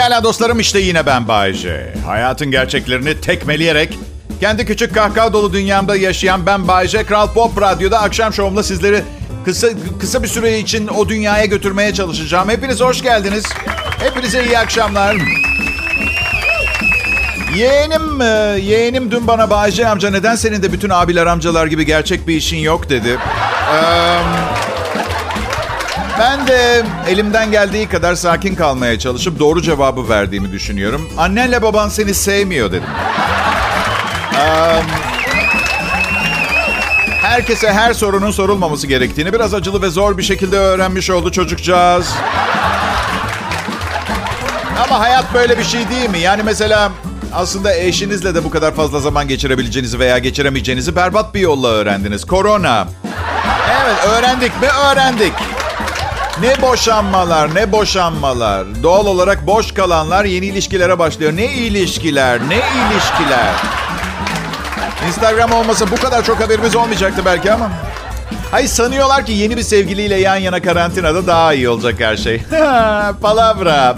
Pekala dostlarım işte yine ben Bayce. Hayatın gerçeklerini tekmeleyerek kendi küçük kahkaha dolu dünyamda yaşayan ben Bayce. Kral Pop Radyo'da akşam şovumda sizleri kısa kısa bir süre için o dünyaya götürmeye çalışacağım. Hepiniz hoş geldiniz. Hepinize iyi akşamlar. Yeğenim, e, yeğenim dün bana Bayce amca neden senin de bütün abiler amcalar gibi gerçek bir işin yok dedi. Eee... Ben de elimden geldiği kadar sakin kalmaya çalışıp doğru cevabı verdiğimi düşünüyorum. Annenle baban seni sevmiyor dedim. Ee, herkese her sorunun sorulmaması gerektiğini biraz acılı ve zor bir şekilde öğrenmiş oldu çocukcağız. Ama hayat böyle bir şey değil mi? Yani mesela aslında eşinizle de bu kadar fazla zaman geçirebileceğinizi veya geçiremeyeceğinizi berbat bir yolla öğrendiniz. Korona. Evet öğrendik mi? Öğrendik. Ne boşanmalar, ne boşanmalar. Doğal olarak boş kalanlar yeni ilişkilere başlıyor. Ne ilişkiler, ne ilişkiler. Instagram olmasa bu kadar çok haberimiz olmayacaktı belki ama. Hayır sanıyorlar ki yeni bir sevgiliyle yan yana karantinada daha iyi olacak her şey. Palavra.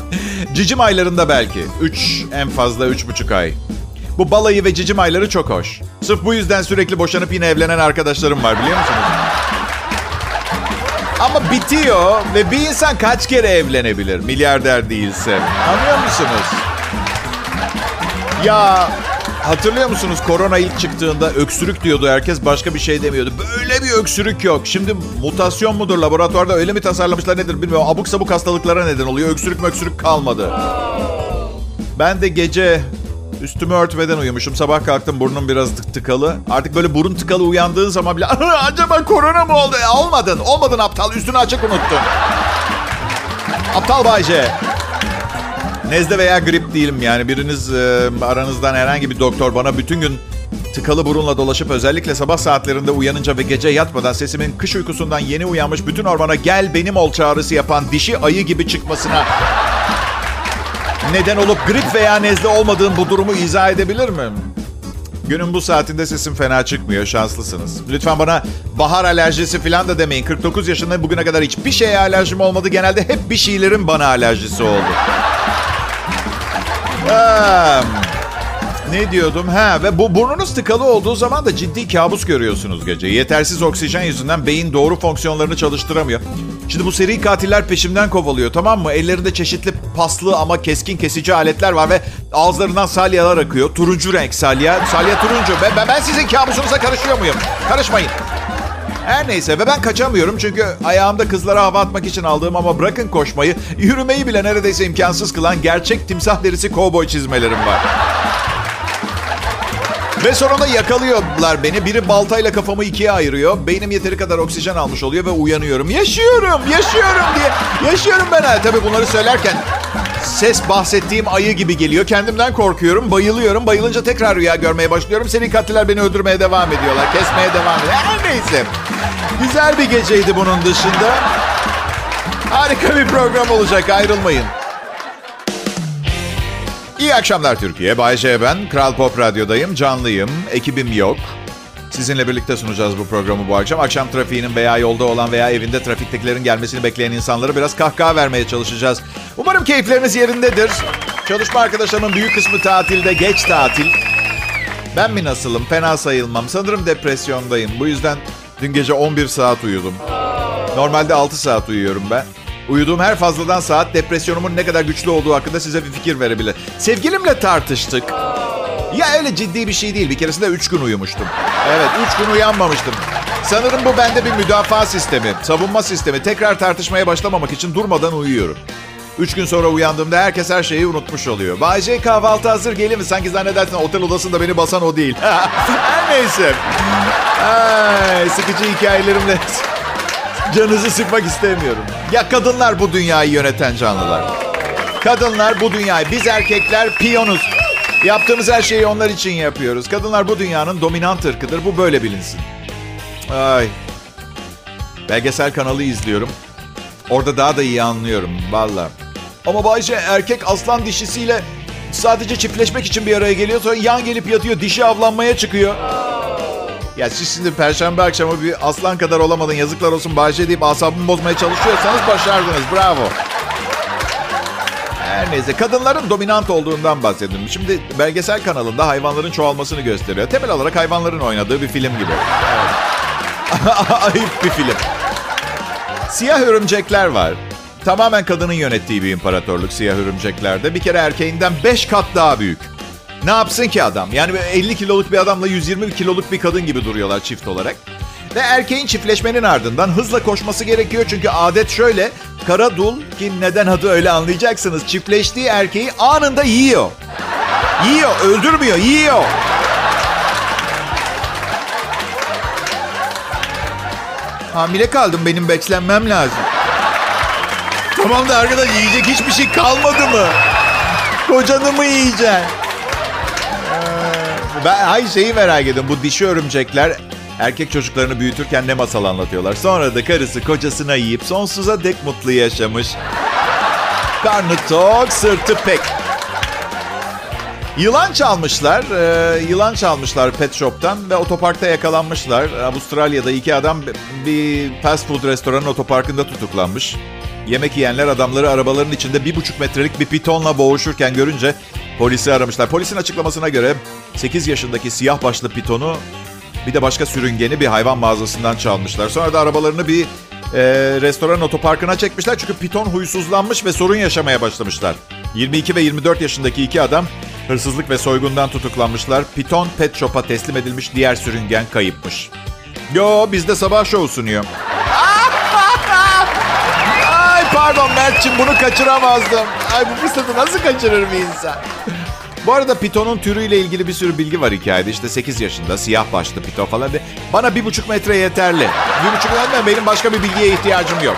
Cicim aylarında belki. Üç, en fazla üç buçuk ay. Bu balayı ve cicim ayları çok hoş. Sırf bu yüzden sürekli boşanıp yine evlenen arkadaşlarım var biliyor musunuz? Ama bitiyor ve bir insan kaç kere evlenebilir milyarder değilse? Anlıyor musunuz? Ya hatırlıyor musunuz korona ilk çıktığında öksürük diyordu herkes başka bir şey demiyordu. Böyle bir öksürük yok. Şimdi mutasyon mudur laboratuvarda öyle mi tasarlamışlar nedir bilmiyorum. Abuk sabuk hastalıklara neden oluyor. Öksürük mü öksürük kalmadı. Ben de gece Üstümü örtmeden uyumuşum. Sabah kalktım burnum biraz tık tıkalı. Artık böyle burun tıkalı uyandığın zaman bile acaba korona mı oldu? E, olmadın. Olmadın aptal. Üstünü açık unuttun. aptal Bayce. Nezle veya grip değilim yani. Biriniz e, aranızdan herhangi bir doktor bana bütün gün tıkalı burunla dolaşıp özellikle sabah saatlerinde uyanınca ve gece yatmadan sesimin kış uykusundan yeni uyanmış bütün ormana gel benim ol çağrısı yapan dişi ayı gibi çıkmasına neden olup grip veya nezle olmadığım bu durumu izah edebilir mi? Günün bu saatinde sesim fena çıkmıyor. Şanslısınız. Lütfen bana bahar alerjisi falan da demeyin. 49 yaşında bugüne kadar hiçbir şeye alerjim olmadı. Genelde hep bir şeylerin bana alerjisi oldu. Ee, ne diyordum? Ha ve bu burnunuz tıkalı olduğu zaman da ciddi kabus görüyorsunuz gece. Yetersiz oksijen yüzünden beyin doğru fonksiyonlarını çalıştıramıyor. Şimdi bu seri katiller peşimden kovalıyor tamam mı? Ellerinde çeşitli paslı ama keskin kesici aletler var ve ağızlarından salyalar akıyor. Turuncu renk salya. Salya turuncu. Ben, ben, ben sizin kabusunuza karışıyor muyum? Karışmayın. Her neyse ve ben kaçamıyorum çünkü ayağımda kızlara hava atmak için aldığım ama bırakın koşmayı, yürümeyi bile neredeyse imkansız kılan gerçek timsah derisi kovboy çizmelerim var. Ve sonunda yakalıyorlar beni. Biri baltayla kafamı ikiye ayırıyor. Beynim yeteri kadar oksijen almış oluyor ve uyanıyorum. Yaşıyorum, yaşıyorum diye. Yaşıyorum ben ha. Tabii bunları söylerken ses bahsettiğim ayı gibi geliyor. Kendimden korkuyorum, bayılıyorum. Bayılınca tekrar rüya görmeye başlıyorum. Seri katiller beni öldürmeye devam ediyorlar. Kesmeye devam ediyorlar. Her neyse. Güzel bir geceydi bunun dışında. Harika bir program olacak. Ayrılmayın. İyi akşamlar Türkiye. Bay ben. Kral Pop Radyo'dayım. Canlıyım. Ekibim yok. Sizinle birlikte sunacağız bu programı bu akşam. Akşam trafiğinin veya yolda olan veya evinde trafiktekilerin gelmesini bekleyen insanlara biraz kahkaha vermeye çalışacağız. Umarım keyifleriniz yerindedir. Çalışma arkadaşlarımın büyük kısmı tatilde, geç tatil. Ben mi nasılım? Fena sayılmam. Sanırım depresyondayım. Bu yüzden dün gece 11 saat uyudum. Normalde 6 saat uyuyorum ben. Uyuduğum her fazladan saat depresyonumun ne kadar güçlü olduğu hakkında size bir fikir verebilir. Sevgilimle tartıştık. Ya öyle ciddi bir şey değil. Bir keresinde 3 gün uyumuştum. Evet 3 gün uyanmamıştım. Sanırım bu bende bir müdafaa sistemi, savunma sistemi. Tekrar tartışmaya başlamamak için durmadan uyuyorum. Üç gün sonra uyandığımda herkes her şeyi unutmuş oluyor. Bayce kahvaltı hazır gelir mi? Sanki zannedersin otel odasında beni basan o değil. her neyse. Ay, sıkıcı hikayelerimle canınızı sıkmak istemiyorum. Ya kadınlar bu dünyayı yöneten canlılar. Kadınlar bu dünyayı, biz erkekler piyonuz. Yaptığımız her şeyi onlar için yapıyoruz. Kadınlar bu dünyanın dominant ırkıdır. Bu böyle bilinsin. Ay. Belgesel kanalı izliyorum. Orada daha da iyi anlıyorum valla. Ama Bayce erkek aslan dişisiyle sadece çiftleşmek için bir araya geliyor. Sonra yan gelip yatıyor. Dişi avlanmaya çıkıyor. Ya siz şimdi perşembe akşamı bir aslan kadar olamadın. Yazıklar olsun Bayce deyip asabımı bozmaya çalışıyorsanız başardınız. Bravo. Her neyse kadınların dominant olduğundan bahsedildim. Şimdi belgesel kanalında hayvanların çoğalmasını gösteriyor. Temel olarak hayvanların oynadığı bir film gibi. Ayıp bir film. Siyah örümcekler var. Tamamen kadının yönettiği bir imparatorluk siyah örümceklerde. Bir kere erkeğinden 5 kat daha büyük. Ne yapsın ki adam? Yani 50 kiloluk bir adamla 120 kiloluk bir kadın gibi duruyorlar çift olarak. Ve erkeğin çiftleşmenin ardından hızla koşması gerekiyor. Çünkü adet şöyle. Kara dul ki neden adı öyle anlayacaksınız. Çiftleştiği erkeği anında yiyor. Yiyor, öldürmüyor, yiyor. Hamile kaldım, benim beslenmem lazım. Tamam da arkadaş yiyecek hiçbir şey kalmadı mı? Kocanı mı yiyeceksin? Ee, ben hay şeyi merak ediyorum. Bu dişi örümcekler erkek çocuklarını büyütürken ne masal anlatıyorlar. Sonra da karısı kocasına yiyip sonsuza dek mutlu yaşamış. Karnı tok, sırtı pek. Yılan çalmışlar. E, yılan çalmışlar pet shop'tan ve otoparkta yakalanmışlar. Avustralya'da iki adam bir fast food restoranın otoparkında tutuklanmış. Yemek yiyenler adamları arabaların içinde bir buçuk metrelik bir pitonla boğuşurken görünce polisi aramışlar. Polisin açıklamasına göre 8 yaşındaki siyah başlı pitonu bir de başka sürüngeni bir hayvan mağazasından çalmışlar. Sonra da arabalarını bir e, restoran otoparkına çekmişler. Çünkü piton huysuzlanmış ve sorun yaşamaya başlamışlar. 22 ve 24 yaşındaki iki adam hırsızlık ve soygundan tutuklanmışlar. Piton pet shop'a teslim edilmiş diğer sürüngen kayıpmış. Yo bizde sabah şovu sunuyor. Pardon Mert'ciğim bunu kaçıramazdım. Ay bu fırsatı nasıl kaçırır bir insan? Bu arada pitonun türüyle ilgili bir sürü bilgi var hikayede. İşte 8 yaşında siyah başlı piton falan. Bana bir buçuk metre yeterli. Bir buçuk metre benim başka bir bilgiye ihtiyacım yok.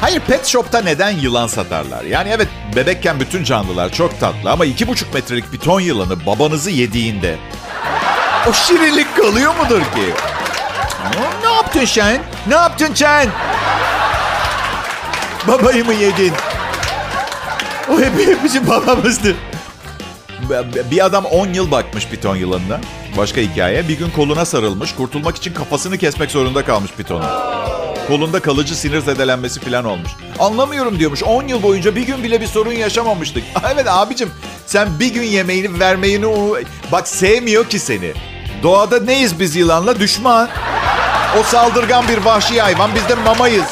Hayır pet shop'ta neden yılan satarlar? Yani evet bebekken bütün canlılar çok tatlı ama iki buçuk metrelik piton yılanı babanızı yediğinde o şirinlik kalıyor mudur ki? Ne yaptın sen? Ne yaptın sen? Babayı mı yedin? O hep, hep babamızdı. Bir adam 10 yıl bakmış piton yılanına. Başka hikaye. Bir gün koluna sarılmış. Kurtulmak için kafasını kesmek zorunda kalmış pitonun. Kolunda kalıcı sinir zedelenmesi falan olmuş. Anlamıyorum diyormuş. 10 yıl boyunca bir gün bile bir sorun yaşamamıştık. evet abicim sen bir gün yemeğini vermeyini bak sevmiyor ki seni. Doğada neyiz biz yılanla? Düşman. O saldırgan bir vahşi hayvan. Biz de mamayız.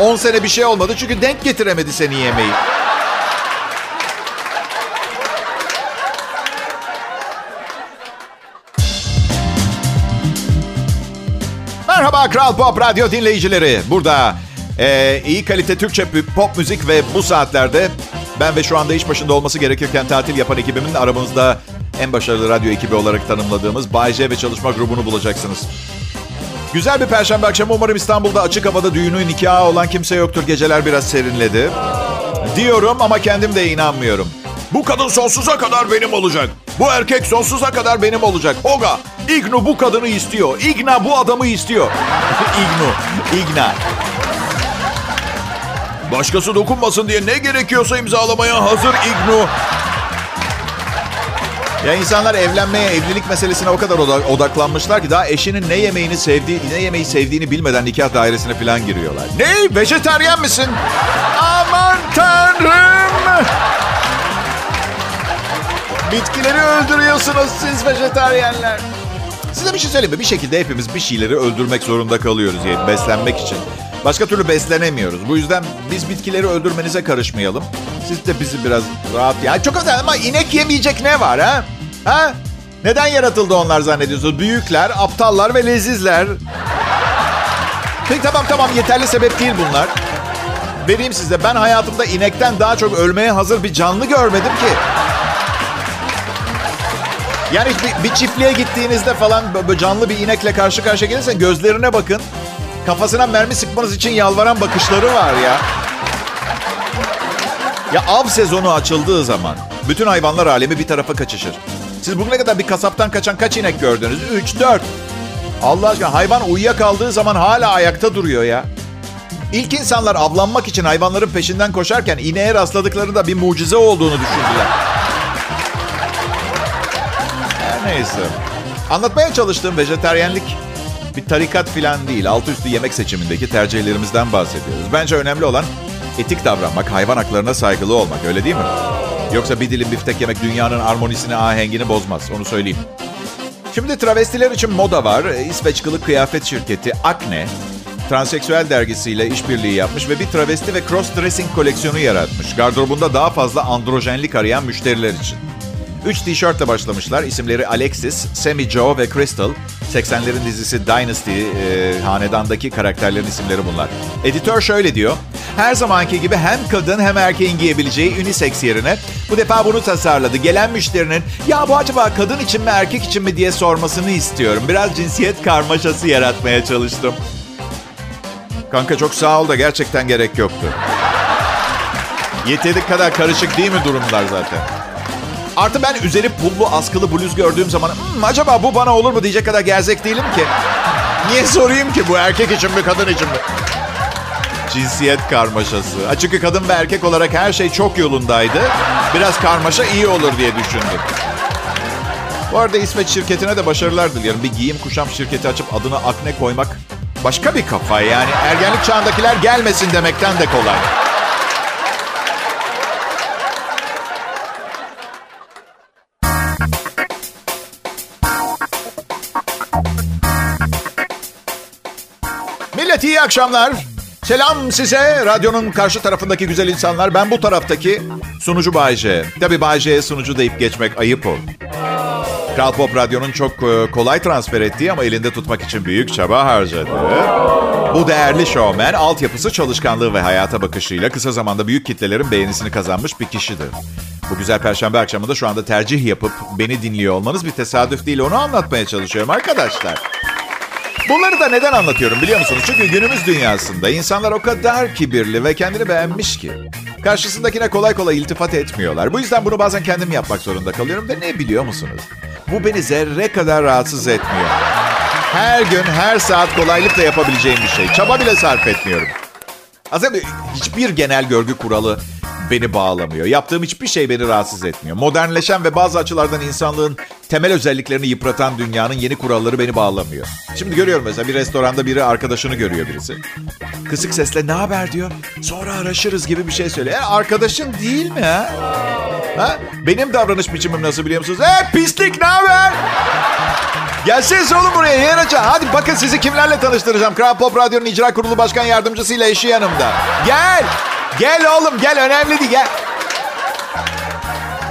10 sene bir şey olmadı çünkü denk getiremedi seni yemeği. Merhaba Kral Pop Radyo dinleyicileri. Burada e, iyi kalite Türkçe pop müzik ve bu saatlerde ben ve şu anda iş başında olması gerekirken tatil yapan ekibimin aramızda en başarılı radyo ekibi olarak tanımladığımız Bay J ve çalışma grubunu bulacaksınız. Güzel bir perşembe akşamı umarım İstanbul'da açık havada düğünü nikahı olan kimse yoktur. Geceler biraz serinledi. Diyorum ama kendim de inanmıyorum. Bu kadın sonsuza kadar benim olacak. Bu erkek sonsuza kadar benim olacak. Hoga, Ignu bu kadını istiyor. Igna bu adamı istiyor. Ignu, Igna. Başkası dokunmasın diye ne gerekiyorsa imzalamaya hazır Ignu. Ya insanlar evlenmeye, evlilik meselesine o kadar odaklanmışlar ki daha eşinin ne yemeğini sevdiği, ne yemeği sevdiğini bilmeden nikah dairesine falan giriyorlar. Ne? Vejeteryen misin? Aman tanrım! Bitkileri öldürüyorsunuz siz vejeteryenler. Size bir şey söyleyeyim mi? Bir şekilde hepimiz bir şeyleri öldürmek zorunda kalıyoruz yani beslenmek için. Başka türlü beslenemiyoruz. Bu yüzden biz bitkileri öldürmenize karışmayalım. Siz de bizi biraz rahat... Ya çok özel ama inek yemeyecek ne var ha? Ha? Neden yaratıldı onlar zannediyorsunuz? Büyükler, aptallar ve lezizler. Peki tamam tamam yeterli sebep değil bunlar. Vereyim size ben hayatımda inekten daha çok ölmeye hazır bir canlı görmedim ki. Yani bir, bir çiftliğe gittiğinizde falan canlı bir inekle karşı karşıya gelirsen gözlerine bakın. Kafasına mermi sıkmanız için yalvaran bakışları var ya. Ya av sezonu açıldığı zaman bütün hayvanlar alemi bir tarafa kaçışır. Siz bugüne kadar bir kasaptan kaçan kaç inek gördünüz? 3, 4. Allah aşkına hayvan uyuyakaldığı zaman hala ayakta duruyor ya. İlk insanlar avlanmak için hayvanların peşinden koşarken ineğe rastladıklarında bir mucize olduğunu düşündüler. Her neyse. Anlatmaya çalıştığım vejeteryenlik bir tarikat filan değil. Altı üstü yemek seçimindeki tercihlerimizden bahsediyoruz. Bence önemli olan Etik davranmak, hayvan haklarına saygılı olmak öyle değil mi? Yoksa bir dilim biftek yemek dünyanın armonisini, ahengini bozmaz. Onu söyleyeyim. Şimdi travestiler için moda var. İsveç kılık kıyafet şirketi Acne, transseksüel dergisiyle işbirliği yapmış ve bir travesti ve cross-dressing koleksiyonu yaratmış. Gardırobunda daha fazla androjenlik arayan müşteriler için. Üç tişörtle başlamışlar. İsimleri Alexis, Sammy Joe ve Crystal. 80'lerin dizisi Dynasty e, hanedandaki karakterlerin isimleri bunlar. Editör şöyle diyor. Her zamanki gibi hem kadın hem erkeğin giyebileceği unisex yerine bu defa bunu tasarladı. Gelen müşterinin ya bu acaba kadın için mi erkek için mi diye sormasını istiyorum. Biraz cinsiyet karmaşası yaratmaya çalıştım. Kanka çok sağ ol da gerçekten gerek yoktu. Yeterli kadar karışık değil mi durumlar zaten? Artı ben üzeri pullu askılı bluz gördüğüm zaman hmm, acaba bu bana olur mu diyecek kadar gerzek değilim ki. Niye sorayım ki bu erkek için mi kadın için mi? Cinsiyet karmaşası. Çünkü kadın ve erkek olarak her şey çok yolundaydı. Biraz karmaşa iyi olur diye düşündüm. Bu arada İsveç şirketine de başarılar diliyorum. Bir giyim kuşam şirketi açıp adına akne koymak başka bir kafa yani. Ergenlik çağındakiler gelmesin demekten de kolay. Millet iyi akşamlar. Selam size. Radyonun karşı tarafındaki güzel insanlar. Ben bu taraftaki sunucu Bayce. Tabii Bayce'ye sunucu deyip geçmek ayıp o. Kral Pop Radyo'nun çok e, kolay transfer ettiği ama elinde tutmak için büyük çaba harcadı. Bu değerli şovmen altyapısı çalışkanlığı ve hayata bakışıyla kısa zamanda büyük kitlelerin beğenisini kazanmış bir kişidir. Bu güzel perşembe akşamında şu anda tercih yapıp beni dinliyor olmanız bir tesadüf değil. Onu anlatmaya çalışıyorum arkadaşlar. Bunları da neden anlatıyorum biliyor musunuz? Çünkü günümüz dünyasında insanlar o kadar kibirli ve kendini beğenmiş ki. Karşısındakine kolay kolay iltifat etmiyorlar. Bu yüzden bunu bazen kendim yapmak zorunda kalıyorum. Ve ne biliyor musunuz? Bu beni zerre kadar rahatsız etmiyor. Her gün, her saat kolaylıkla yapabileceğim bir şey. Çaba bile sarf etmiyorum. Aslında hiçbir genel görgü kuralı beni bağlamıyor. Yaptığım hiçbir şey beni rahatsız etmiyor. Modernleşen ve bazı açılardan insanlığın temel özelliklerini yıpratan dünyanın yeni kuralları beni bağlamıyor. Şimdi görüyorum mesela bir restoranda biri arkadaşını görüyor birisi. Kısık sesle ne haber diyor. Sonra araşırız gibi bir şey söylüyor. E, arkadaşın değil mi ha? ha? Benim davranış biçimim nasıl biliyor musunuz? Hey pislik ne haber? Gelseniz oğlum buraya yer açın. Hadi bakın sizi kimlerle tanıştıracağım. Kral Pop Radyo'nun icra kurulu başkan yardımcısıyla eşi yanımda. Gel. Gel oğlum gel önemli değil gel.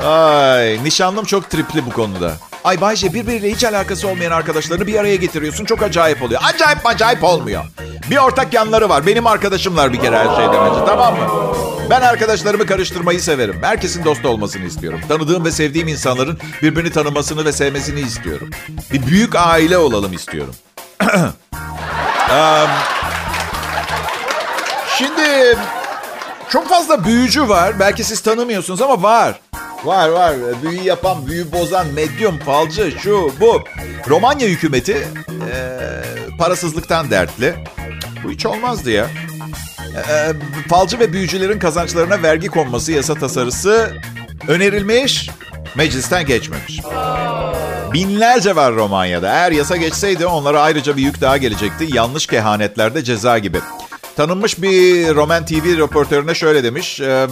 Ay nişanlım çok tripli bu konuda. Ay Bayce birbiriyle hiç alakası olmayan arkadaşlarını bir araya getiriyorsun. Çok acayip oluyor. Acayip acayip olmuyor. Bir ortak yanları var. Benim arkadaşımlar bir kere her şeyden önce tamam mı? Ben arkadaşlarımı karıştırmayı severim. Herkesin dost olmasını istiyorum. Tanıdığım ve sevdiğim insanların birbirini tanımasını ve sevmesini istiyorum. Bir büyük aile olalım istiyorum. um, şimdi çok fazla büyücü var. Belki siz tanımıyorsunuz ama var. Var var. Büyü yapan, büyü bozan, medyum, falcı, şu bu. Romanya hükümeti e, parasızlıktan dertli. Bu hiç olmazdı ya. E, falcı ve büyücülerin kazançlarına vergi konması yasa tasarısı önerilmiş, meclisten geçmemiş. Binlerce var Romanya'da. Eğer yasa geçseydi onlara ayrıca bir yük daha gelecekti. Yanlış kehanetlerde ceza gibi. Tanınmış bir Roman TV röportörüne şöyle demiş. E,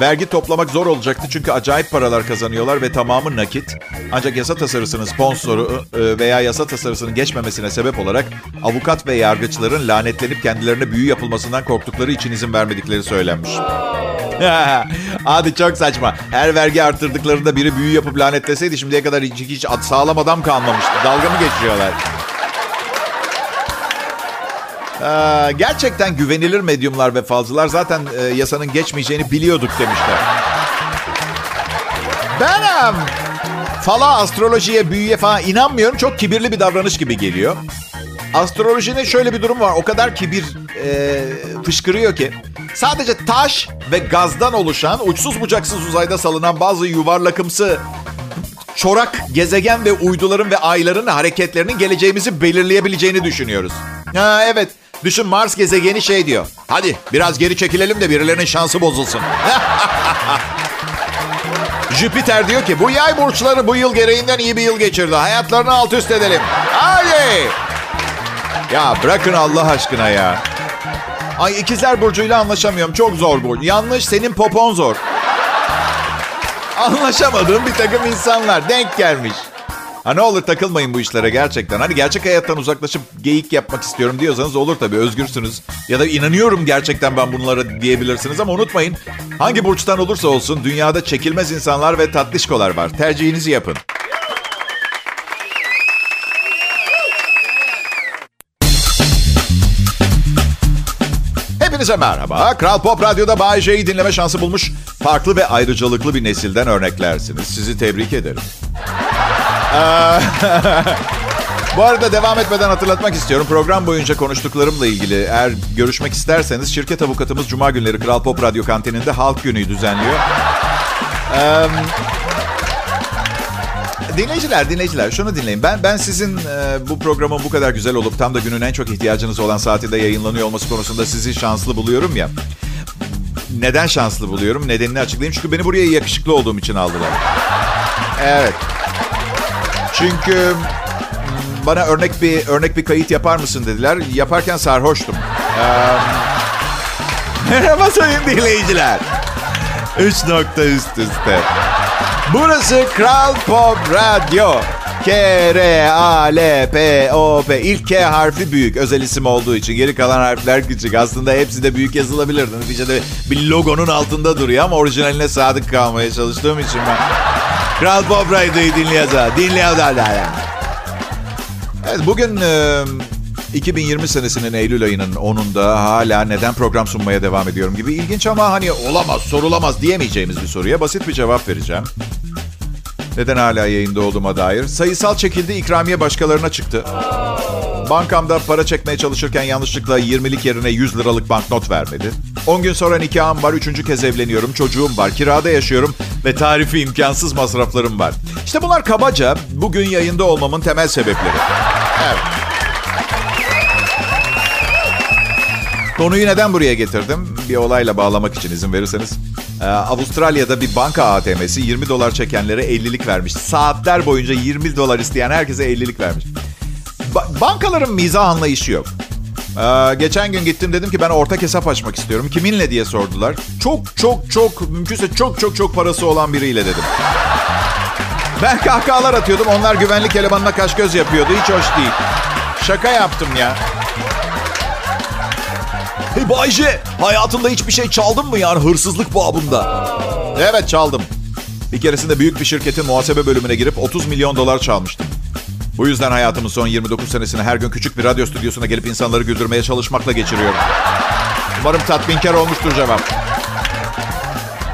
vergi toplamak zor olacaktı çünkü acayip paralar kazanıyorlar ve tamamı nakit. Ancak yasa tasarısının sponsoru e, veya yasa tasarısının geçmemesine sebep olarak avukat ve yargıçların lanetlenip kendilerine büyü yapılmasından korktukları için izin vermedikleri söylenmiş. Hadi çok saçma. Her vergi arttırdıklarında biri büyü yapıp lanetleseydi şimdiye kadar hiç, hiç sağlam adam kalmamıştı. Dalga mı geçiyorlar? Ee, gerçekten güvenilir medyumlar ve falcılar zaten e, yasanın geçmeyeceğini biliyorduk demişler. Ben um, fala, astrolojiye, büyüye falan inanmıyorum. Çok kibirli bir davranış gibi geliyor. Astrolojinin şöyle bir durum var. O kadar kibir e, fışkırıyor ki. Sadece taş ve gazdan oluşan, uçsuz bucaksız uzayda salınan bazı yuvarlakımsı çorak gezegen ve uyduların ve ayların hareketlerinin geleceğimizi belirleyebileceğini düşünüyoruz. Ha evet. Düşün Mars gezegeni şey diyor. Hadi biraz geri çekilelim de birilerinin şansı bozulsun. Jüpiter diyor ki bu yay burçları bu yıl gereğinden iyi bir yıl geçirdi. Hayatlarını alt üst edelim. Hadi. Ya bırakın Allah aşkına ya. Ay ikizler burcuyla anlaşamıyorum. Çok zor bu. Yanlış senin popon zor. Anlaşamadığım bir takım insanlar denk gelmiş. Ha ne olur takılmayın bu işlere gerçekten. Hani gerçek hayattan uzaklaşıp geyik yapmak istiyorum diyorsanız olur tabii özgürsünüz. Ya da inanıyorum gerçekten ben bunlara diyebilirsiniz ama unutmayın. Hangi burçtan olursa olsun dünyada çekilmez insanlar ve tatlışkolar var. Tercihinizi yapın. Hepinize merhaba. Kral Pop Radyo'da Bay J'yi dinleme şansı bulmuş farklı ve ayrıcalıklı bir nesilden örneklersiniz. Sizi tebrik ederim. Ee, bu arada devam etmeden hatırlatmak istiyorum. Program boyunca konuştuklarımla ilgili eğer görüşmek isterseniz şirket avukatımız Cuma günleri Kral Pop Radyo kantininde Halk Günü düzenliyor. Ee, dinleyiciler, dinleyiciler şunu dinleyin. Ben ben sizin e, bu programın bu kadar güzel olup tam da günün en çok ihtiyacınız olan saatinde yayınlanıyor olması konusunda sizi şanslı buluyorum ya. Neden şanslı buluyorum? Nedenini açıklayayım. Çünkü beni buraya yakışıklı olduğum için aldılar. Evet. Çünkü bana örnek bir örnek bir kayıt yapar mısın dediler. Yaparken sarhoştum. Ee, merhaba sayın dinleyiciler. Üç nokta üst üste. Burası Kral Pop Radyo. K-R-A-L-P-O-P. İlk K harfi büyük. Özel isim olduğu için. Geri kalan harfler küçük. Aslında hepsi de büyük yazılabilir. Neticede bir logonun altında duruyor ama orijinaline sadık kalmaya çalıştığım için ben... Kral Pop Radyo'yu dinleyeceğiz. Dinleyeceğiz. Evet bugün e, 2020 senesinin Eylül ayının 10'unda hala neden program sunmaya devam ediyorum gibi ilginç ama hani olamaz, sorulamaz diyemeyeceğimiz bir soruya basit bir cevap vereceğim. Neden hala yayında olduğuma dair. Sayısal çekildi, ikramiye başkalarına çıktı. Bankamda para çekmeye çalışırken yanlışlıkla 20'lik yerine 100 liralık banknot vermedi. 10 gün sonra nikahım var, 3. kez evleniyorum, çocuğum var, kirada yaşıyorum ve tarifi imkansız masraflarım var. İşte bunlar kabaca bugün yayında olmamın temel sebepleri. Evet. Konuyu neden buraya getirdim? Bir olayla bağlamak için izin verirseniz. Ee, Avustralya'da bir banka ATM'si 20 dolar çekenlere 50'lik vermiş. Saatler boyunca 20 dolar isteyen herkese 50'lik vermiş. Ba- bankaların mizah anlayışı yok. Ee, geçen gün gittim dedim ki ben ortak hesap açmak istiyorum. Kiminle diye sordular. Çok çok çok mümkünse çok çok çok parası olan biriyle dedim. Ben kahkahalar atıyordum. Onlar güvenlik elemanına kaş göz yapıyordu. Hiç hoş değil. Şaka yaptım ya. Hey Bayce, hayatında hiçbir şey çaldın mı yani hırsızlık babında? Evet çaldım. Bir keresinde büyük bir şirketin muhasebe bölümüne girip 30 milyon dolar çalmıştım. Bu yüzden hayatımın son 29 senesini her gün küçük bir radyo stüdyosuna gelip insanları güldürmeye çalışmakla geçiriyorum. Umarım tatminkar olmuştur cevap.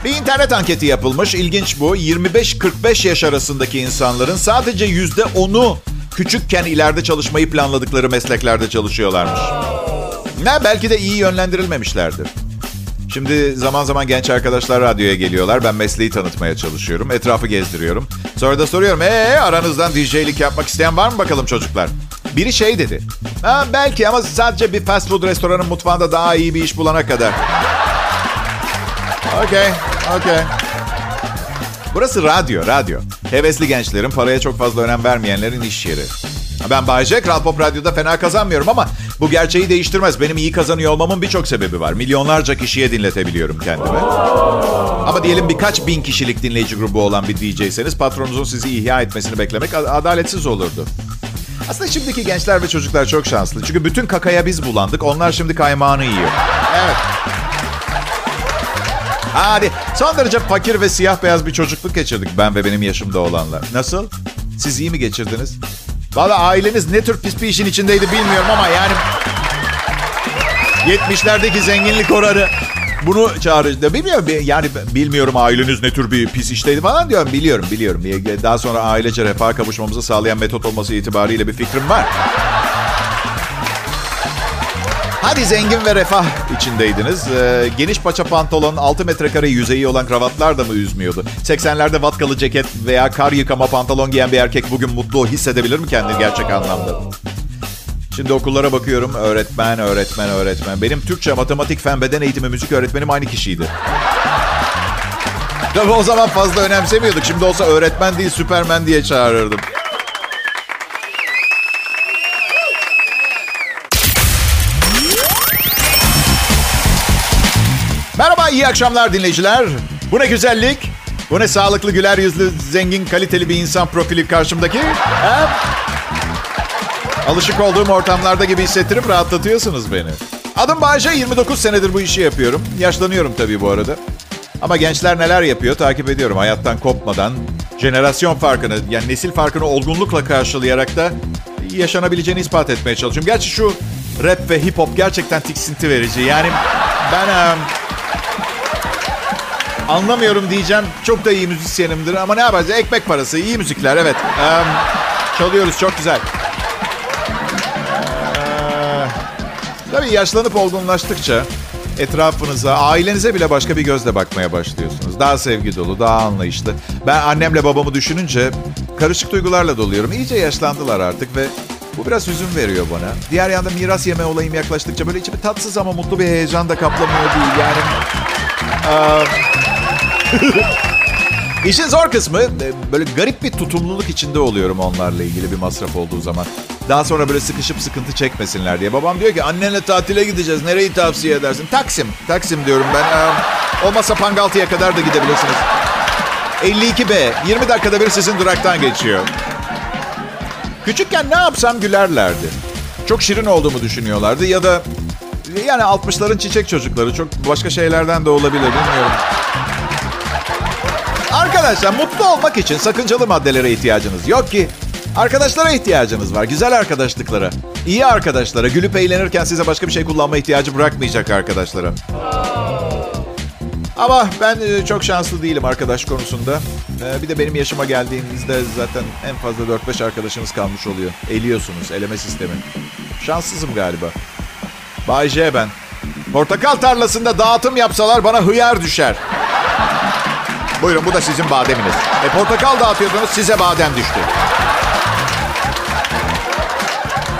Bir internet anketi yapılmış. İlginç bu. 25-45 yaş arasındaki insanların sadece %10'u küçükken ileride çalışmayı planladıkları mesleklerde çalışıyorlarmış. Ne belki de iyi yönlendirilmemişlerdir. Şimdi zaman zaman genç arkadaşlar radyoya geliyorlar. Ben mesleği tanıtmaya çalışıyorum. Etrafı gezdiriyorum. Sonra da soruyorum. Eee aranızdan DJ'lik yapmak isteyen var mı bakalım çocuklar? Biri şey dedi. Ha, belki ama sadece bir fast food restoranın mutfağında daha iyi bir iş bulana kadar. Okey, okey. Burası radyo, radyo. Hevesli gençlerin, paraya çok fazla önem vermeyenlerin iş yeri. Ben Bayce, Kral Pop Radyo'da fena kazanmıyorum ama bu gerçeği değiştirmez. Benim iyi kazanıyor olmamın birçok sebebi var. Milyonlarca kişiye dinletebiliyorum kendimi. Ama diyelim birkaç bin kişilik dinleyici grubu olan bir DJ'seniz patronunuzun sizi ihya etmesini beklemek adaletsiz olurdu. Aslında şimdiki gençler ve çocuklar çok şanslı. Çünkü bütün kakaya biz bulandık. Onlar şimdi kaymağını yiyor. Evet. Hadi son derece fakir ve siyah beyaz bir çocukluk geçirdik ben ve benim yaşımda olanlar. Nasıl? Siz iyi mi geçirdiniz? Valla aileniz ne tür pis bir işin içindeydi bilmiyorum ama yani... 70'lerdeki zenginlik oranı bunu çağrıştı. Bilmiyorum yani bilmiyorum aileniz ne tür bir pis işteydi falan diyorum. Biliyorum biliyorum. Daha sonra ailece refah kavuşmamızı sağlayan metot olması itibariyle bir fikrim var. Hadi zengin ve refah içindeydiniz. Ee, geniş paça pantolon, 6 metrekare yüzeyi olan kravatlar da mı üzmüyordu? 80'lerde vatkalı ceket veya kar yıkama pantolon giyen bir erkek bugün mutlu hissedebilir mi kendini gerçek anlamda? Şimdi okullara bakıyorum. Öğretmen, öğretmen, öğretmen. Benim Türkçe, matematik, fen, beden eğitimi, müzik öğretmenim aynı kişiydi. Tabii o zaman fazla önemsemiyorduk. Şimdi olsa öğretmen değil, süpermen diye çağırırdım. İyi akşamlar dinleyiciler. Bu ne güzellik. Bu ne sağlıklı, güler yüzlü, zengin, kaliteli bir insan profili karşımdaki. Ha? Alışık olduğum ortamlarda gibi hissettirip rahatlatıyorsunuz beni. Adım Bayce, 29 senedir bu işi yapıyorum. Yaşlanıyorum tabii bu arada. Ama gençler neler yapıyor takip ediyorum. Hayattan kopmadan, jenerasyon farkını, yani nesil farkını olgunlukla karşılayarak da yaşanabileceğini ispat etmeye çalışıyorum. Gerçi şu rap ve hip hop gerçekten tiksinti verici. Yani ben... Um, anlamıyorum diyeceğim. Çok da iyi müzisyenimdir ama ne yapacağız? Ekmek parası, iyi müzikler evet. Um, çalıyoruz çok güzel. Ee, tabii yaşlanıp olgunlaştıkça etrafınıza, ailenize bile başka bir gözle bakmaya başlıyorsunuz. Daha sevgi dolu, daha anlayışlı. Ben annemle babamı düşününce karışık duygularla doluyorum. İyice yaşlandılar artık ve bu biraz hüzün veriyor bana. Diğer yanda miras yeme olayım yaklaştıkça böyle içimi tatsız ama mutlu bir heyecan da kaplamıyor değil. Yani... İşin zor kısmı böyle garip bir tutumluluk içinde oluyorum onlarla ilgili bir masraf olduğu zaman. Daha sonra böyle sıkışıp sıkıntı çekmesinler diye. Babam diyor ki annenle tatile gideceğiz. Nereyi tavsiye edersin? Taksim. Taksim diyorum ben. Ee, olmazsa Pangaltı'ya kadar da gidebilirsiniz. 52B. 20 dakikada bir sizin duraktan geçiyor. Küçükken ne yapsam gülerlerdi. Çok şirin olduğumu düşünüyorlardı ya da yani 60'ların çiçek çocukları çok başka şeylerden de olabilir bilmiyorum. Arkadaşlar mutlu olmak için sakıncalı maddelere ihtiyacınız yok ki. Arkadaşlara ihtiyacınız var. Güzel arkadaşlıklara. iyi arkadaşlara. Gülüp eğlenirken size başka bir şey kullanma ihtiyacı bırakmayacak arkadaşlara. Ama ben e, çok şanslı değilim arkadaş konusunda. E, bir de benim yaşıma geldiğinizde zaten en fazla 4-5 arkadaşınız kalmış oluyor. Eliyorsunuz, eleme sistemi. Şanssızım galiba. Bay J ben. Portakal tarlasında dağıtım yapsalar bana hıyar düşer. Buyurun bu da sizin bademiniz. E, portakal dağıtıyordunuz size badem düştü.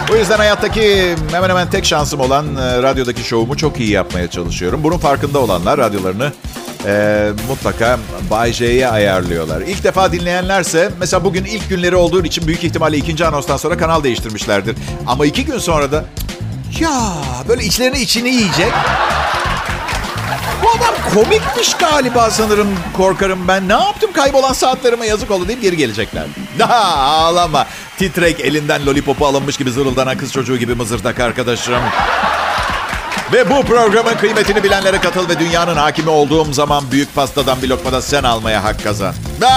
Bu yüzden hayattaki hemen hemen tek şansım olan e, radyodaki şovumu çok iyi yapmaya çalışıyorum. Bunun farkında olanlar radyolarını e, mutlaka Bay J'ye ayarlıyorlar. İlk defa dinleyenlerse mesela bugün ilk günleri olduğu için büyük ihtimalle ikinci anonstan sonra kanal değiştirmişlerdir. Ama iki gün sonra da ya böyle içlerini içini yiyecek. Bu adam komikmiş galiba sanırım korkarım ben. Ne yaptım kaybolan saatlerime yazık oldu deyip geri gelecekler. Daha ağlama. Titrek elinden lollipopu alınmış gibi zırıldanan kız çocuğu gibi mızırdak arkadaşım. Ve bu programın kıymetini bilenlere katıl ve dünyanın hakimi olduğum zaman büyük pastadan bir lokma da sen almaya hak kazan.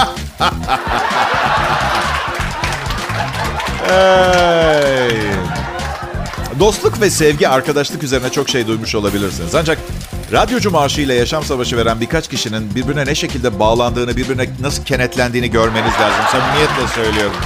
hey. Dostluk ve sevgi, arkadaşlık üzerine çok şey duymuş olabilirsiniz. Ancak radyocu maaşıyla yaşam savaşı veren birkaç kişinin birbirine ne şekilde bağlandığını, birbirine nasıl kenetlendiğini görmeniz lazım. Samimiyetle söylüyorum.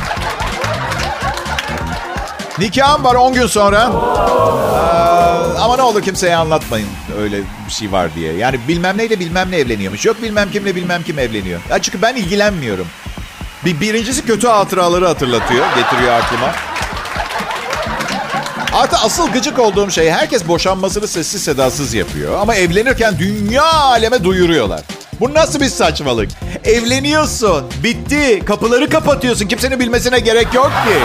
Nikahım var 10 gün sonra. Ee, ama ne olur kimseye anlatmayın öyle bir şey var diye. Yani bilmem neyle bilmem ne evleniyormuş. Yok bilmem kimle bilmem kim evleniyor. Ya çünkü ben ilgilenmiyorum. Bir, birincisi kötü hatıraları hatırlatıyor, getiriyor aklıma. Artı asıl gıcık olduğum şey herkes boşanmasını sessiz sedasız yapıyor. Ama evlenirken dünya aleme duyuruyorlar. Bu nasıl bir saçmalık? Evleniyorsun, bitti, kapıları kapatıyorsun. Kimsenin bilmesine gerek yok ki.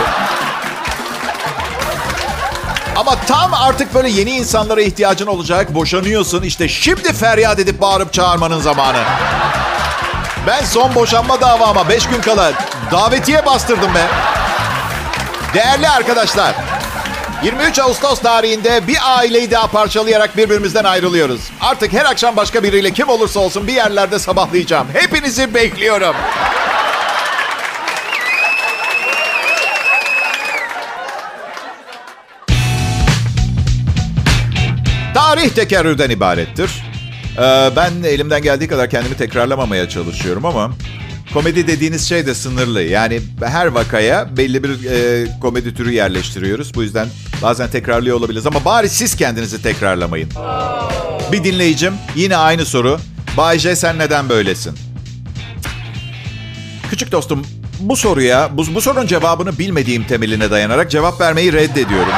Ama tam artık böyle yeni insanlara ihtiyacın olacak. Boşanıyorsun. İşte şimdi feryat edip bağırıp çağırmanın zamanı. Ben son boşanma davama 5 gün kala davetiye bastırdım be. Değerli arkadaşlar. 23 Ağustos tarihinde bir aileyi daha parçalayarak birbirimizden ayrılıyoruz. Artık her akşam başka biriyle kim olursa olsun bir yerlerde sabahlayacağım. Hepinizi bekliyorum. Tarih tekerrürden ibarettir. Ee, ben elimden geldiği kadar kendimi tekrarlamamaya çalışıyorum ama komedi dediğiniz şey de sınırlı. Yani her vakaya belli bir e, komedi türü yerleştiriyoruz. Bu yüzden bazen tekrarlıyor olabiliriz ama bari siz kendinizi tekrarlamayın. Bir dinleyicim yine aynı soru. Bay J sen neden böylesin? Küçük dostum bu soruya, bu, bu sorunun cevabını bilmediğim temeline dayanarak cevap vermeyi reddediyorum.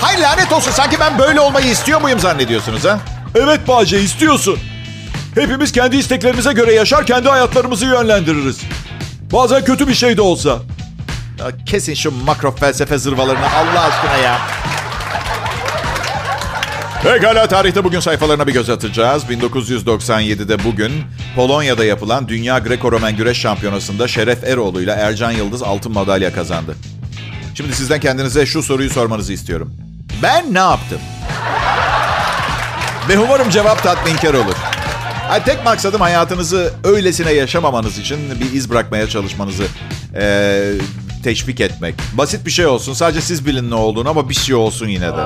Hayır lanet olsun sanki ben böyle olmayı istiyor muyum zannediyorsunuz ha? Evet Bahçe istiyorsun. Hepimiz kendi isteklerimize göre yaşar, kendi hayatlarımızı yönlendiririz. Bazen kötü bir şey de olsa. Ya kesin şu makro felsefe zırvalarını Allah aşkına ya. Pekala tarihte bugün sayfalarına bir göz atacağız. 1997'de bugün Polonya'da yapılan Dünya Greko-Romen Güreş Şampiyonası'nda Şeref Eroğlu ile Ercan Yıldız altın madalya kazandı. Şimdi sizden kendinize şu soruyu sormanızı istiyorum. Ben ne yaptım? Ve umarım cevap tatminkar olur. Yani tek maksadım hayatınızı öylesine yaşamamanız için bir iz bırakmaya çalışmanızı ee, teşvik etmek. Basit bir şey olsun. Sadece siz bilin ne olduğunu ama bir şey olsun yine de.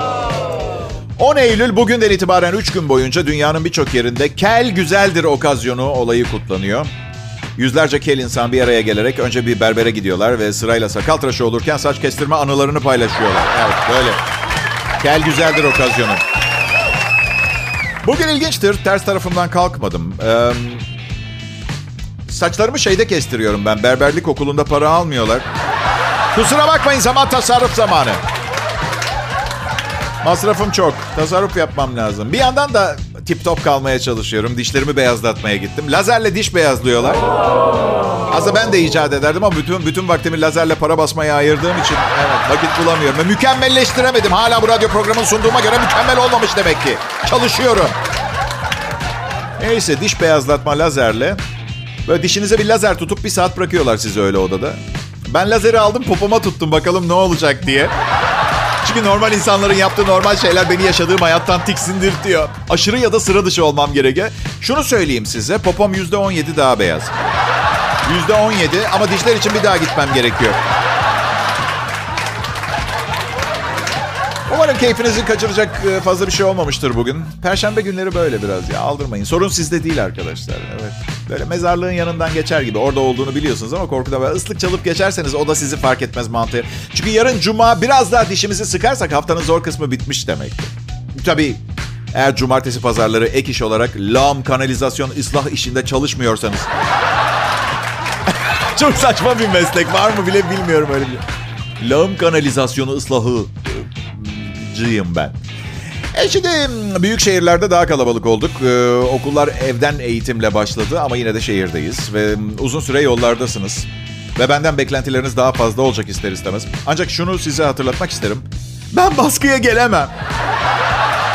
10 Eylül bugünden itibaren 3 gün boyunca dünyanın birçok yerinde Kel Güzeldir okazyonu olayı kutlanıyor. Yüzlerce kel insan bir araya gelerek önce bir berbere gidiyorlar ve sırayla sakal tıraşı olurken saç kestirme anılarını paylaşıyorlar. Evet böyle. Kel Güzeldir okazyonu. Bugün ilginçtir. Ters tarafımdan kalkmadım. Ee, saçlarımı şeyde kestiriyorum ben. Berberlik okulunda para almıyorlar. Kusura bakmayın zaman tasarruf zamanı. Masrafım çok. Tasarruf yapmam lazım. Bir yandan da tip top kalmaya çalışıyorum. Dişlerimi beyazlatmaya gittim. Lazerle diş beyazlıyorlar. Aslında ben de icat ederdim ama bütün bütün vaktimi lazerle para basmaya ayırdığım için evet vakit bulamıyorum. Ve mükemmelleştiremedim. Hala bu radyo programını sunduğuma göre mükemmel olmamış demek ki. Çalışıyorum. Neyse diş beyazlatma lazerle. Böyle dişinize bir lazer tutup bir saat bırakıyorlar sizi öyle odada. Ben lazeri aldım popoma tuttum bakalım ne olacak diye. Çünkü normal insanların yaptığı normal şeyler beni yaşadığım hayattan tiksindirtiyor. Aşırı ya da sıra dışı olmam gerekiyor. Şunu söyleyeyim size. Popom %17 daha beyaz. %17 ama dişler için bir daha gitmem gerekiyor. Umarım keyfinizi kaçıracak e, fazla bir şey olmamıştır bugün. Perşembe günleri böyle biraz ya aldırmayın. Sorun sizde değil arkadaşlar. Evet. Böyle mezarlığın yanından geçer gibi. Orada olduğunu biliyorsunuz ama korkuda böyle ıslık çalıp geçerseniz o da sizi fark etmez mantığı. Çünkü yarın cuma biraz daha dişimizi sıkarsak haftanın zor kısmı bitmiş demektir. Tabii eğer cumartesi pazarları ek iş olarak lağım kanalizasyon ıslah işinde çalışmıyorsanız. Çok saçma bir meslek var mı bile bilmiyorum öyle bir. Lağım kanalizasyonu ıslahı cıyım ben. E şimdi büyük şehirlerde daha kalabalık olduk. Ee, okullar evden eğitimle başladı ama yine de şehirdeyiz. Ve uzun süre yollardasınız. Ve benden beklentileriniz daha fazla olacak ister istemez. Ancak şunu size hatırlatmak isterim. Ben baskıya gelemem.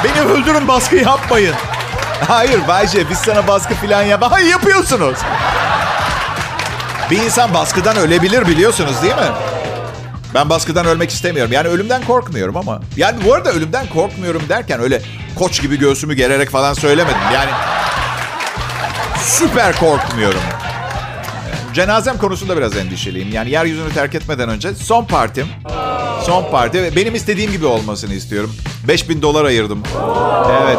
Beni öldürün baskı yapmayın. Hayır Bayce biz sana baskı falan yap. Hayır yapıyorsunuz. Bir insan baskıdan ölebilir biliyorsunuz değil mi? Ben baskıdan ölmek istemiyorum. Yani ölümden korkmuyorum ama. Yani bu arada ölümden korkmuyorum derken öyle koç gibi göğsümü gererek falan söylemedim. Yani süper korkmuyorum. Cenazem konusunda biraz endişeliyim. Yani yeryüzünü terk etmeden önce son partim. Son parti. Benim istediğim gibi olmasını istiyorum. 5000 dolar ayırdım. Evet.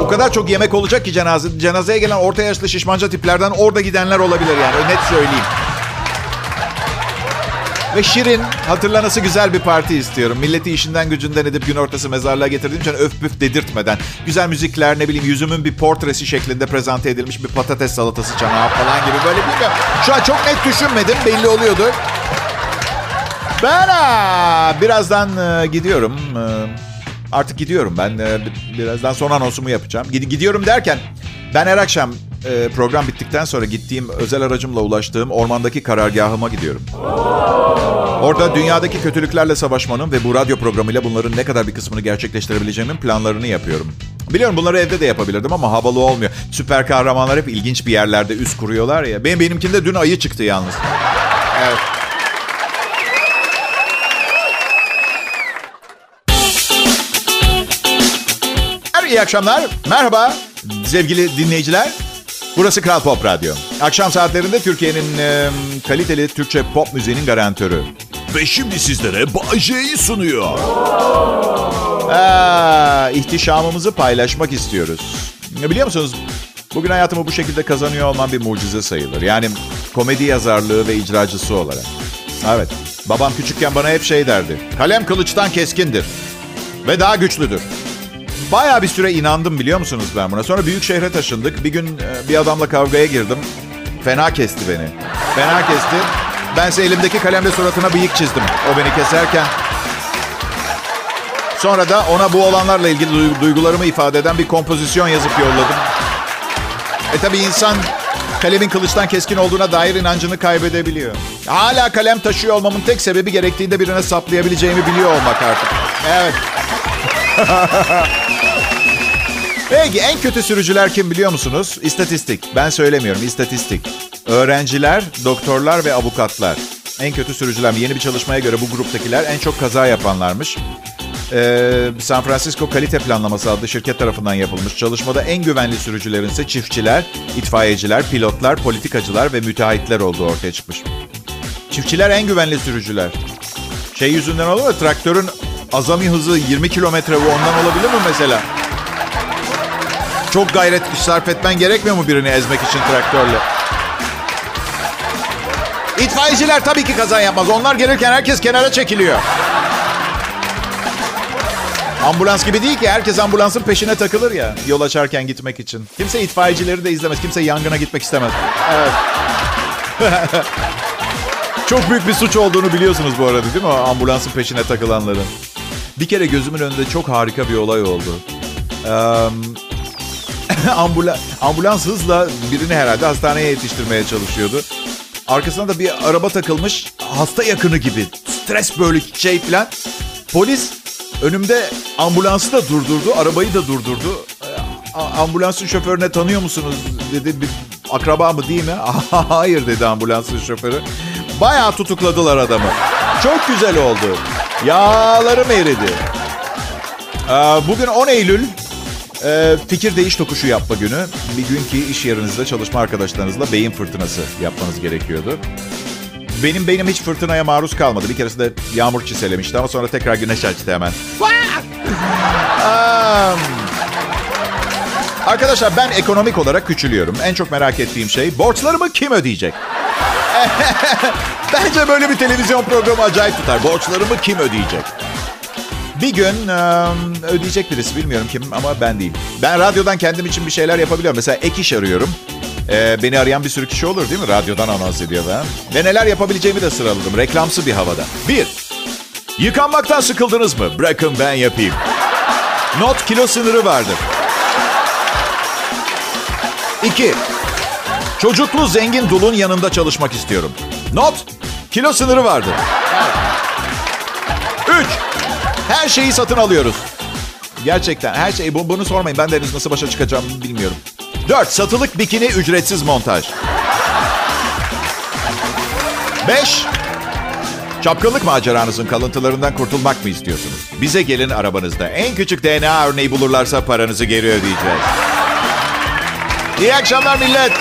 O kadar çok yemek olacak ki cenaze, cenazeye gelen orta yaşlı şişmanca tiplerden orada gidenler olabilir yani. Net söyleyeyim. Ve şirin, hatırlanası güzel bir parti istiyorum. Milleti işinden gücünden edip gün ortası mezarlığa getirdiğim için öf püf dedirtmeden. Güzel müzikler, ne bileyim yüzümün bir portresi şeklinde prezente edilmiş bir patates salatası çanağı falan gibi. Böyle bilmiyorum. Şu an çok net düşünmedim, belli oluyordu. Ben birazdan e, gidiyorum. E, artık gidiyorum ben. E, birazdan son anonsumu yapacağım. Gidiyorum derken ben her akşam e, program bittikten sonra gittiğim özel aracımla ulaştığım ormandaki karargahıma gidiyorum. Orada dünyadaki kötülüklerle savaşmanın ve bu radyo programıyla bunların ne kadar bir kısmını gerçekleştirebileceğimin planlarını yapıyorum. Biliyorum bunları evde de yapabilirdim ama havalı olmuyor. Süper kahramanlar hep ilginç bir yerlerde üst kuruyorlar ya. Benim benimkinde dün ayı çıktı yalnız. Evet. İyi akşamlar. Merhaba sevgili dinleyiciler. Burası Kral Pop Radyo. Akşam saatlerinde Türkiye'nin e, kaliteli Türkçe pop müziğinin garantörü. Ve şimdi sizlere J'yi sunuyor. Aa, ihtişamımızı paylaşmak istiyoruz. Biliyor musunuz? Bugün hayatımı bu şekilde kazanıyor olmam bir mucize sayılır. Yani komedi yazarlığı ve icracısı olarak. Evet, babam küçükken bana hep şey derdi. Kalem kılıçtan keskindir ve daha güçlüdür. Bayağı bir süre inandım biliyor musunuz ben buna. Sonra büyük şehre taşındık. Bir gün bir adamla kavgaya girdim. Fena kesti beni. Fena kesti. Bense elimdeki kalemle suratına bıyık çizdim. O beni keserken. Sonra da ona bu olanlarla ilgili duygularımı ifade eden bir kompozisyon yazıp yolladım. E tabi insan kalemin kılıçtan keskin olduğuna dair inancını kaybedebiliyor. Hala kalem taşıyor olmamın tek sebebi gerektiğinde birine saplayabileceğimi biliyor olmak artık. Evet. Peki en kötü sürücüler kim biliyor musunuz? İstatistik. Ben söylemiyorum istatistik. Öğrenciler, doktorlar ve avukatlar. En kötü sürücüler. Yeni bir çalışmaya göre bu gruptakiler en çok kaza yapanlarmış. Ee, San Francisco Kalite Planlaması adlı şirket tarafından yapılmış. Çalışmada en güvenli sürücülerin ise çiftçiler, itfaiyeciler, pilotlar, politikacılar ve müteahhitler olduğu ortaya çıkmış. Çiftçiler en güvenli sürücüler. Şey yüzünden olur mu? Traktörün azami hızı 20 kilometre bu ondan olabilir mi mesela? Çok gayret sarf etmen gerekmiyor mu birini ezmek için traktörle? İtfaiyeciler tabii ki kaza yapmaz. Onlar gelirken herkes kenara çekiliyor. Ambulans gibi değil ki. Herkes ambulansın peşine takılır ya. Yol açarken gitmek için. Kimse itfaiyecileri de izlemez. Kimse yangına gitmek istemez. Evet. Çok büyük bir suç olduğunu biliyorsunuz bu arada değil mi? Ambulansın peşine takılanların. Bir kere gözümün önünde çok harika bir olay oldu. Ee, ambula, ambulans hızla birini herhalde hastaneye yetiştirmeye çalışıyordu. Arkasına da bir araba takılmış. Hasta yakını gibi. Stres böyle şey falan. Polis önümde ambulansı da durdurdu. Arabayı da durdurdu. A- ambulansın şoförüne tanıyor musunuz dedi. Bir akraba mı değil mi? Hayır dedi ambulansın şoförü. Bayağı tutukladılar adamı. Çok güzel oldu. Yağlarım eridi. Ee, Bugün 10 Eylül ee, fikir değiş tokuşu yapma günü. Bir gün ki iş yerinizde çalışma arkadaşlarınızla beyin fırtınası yapmanız gerekiyordu. Benim beynim hiç fırtınaya maruz kalmadı. Bir keresinde yağmur çiselemişti ama sonra tekrar güneş açtı hemen. Um, arkadaşlar ben ekonomik olarak küçülüyorum. En çok merak ettiğim şey borçlarımı kim ödeyecek? Bence böyle bir televizyon programı acayip tutar. Borçlarımı kim ödeyecek? Bir gün ödeyecek birisi bilmiyorum kim ama ben değil. Ben radyodan kendim için bir şeyler yapabiliyorum. Mesela ek iş arıyorum. E, beni arayan bir sürü kişi olur değil mi? Radyodan anons ediyor ben. Ve neler yapabileceğimi de sıraladım. Reklamsı bir havada. Bir, yıkanmaktan sıkıldınız mı? Bırakın ben yapayım. Not kilo sınırı vardır. İki, çocuklu zengin dulun yanında çalışmak istiyorum. Not, kilo sınırı vardır. Üç, her şeyi satın alıyoruz. Gerçekten her şey. Bu, bunu sormayın. Ben de henüz nasıl başa çıkacağımı bilmiyorum. 4. Satılık bikini ücretsiz montaj. 5. Çapkınlık maceranızın kalıntılarından kurtulmak mı istiyorsunuz? Bize gelin arabanızda. En küçük DNA örneği bulurlarsa paranızı geri ödeyeceğiz. İyi akşamlar millet.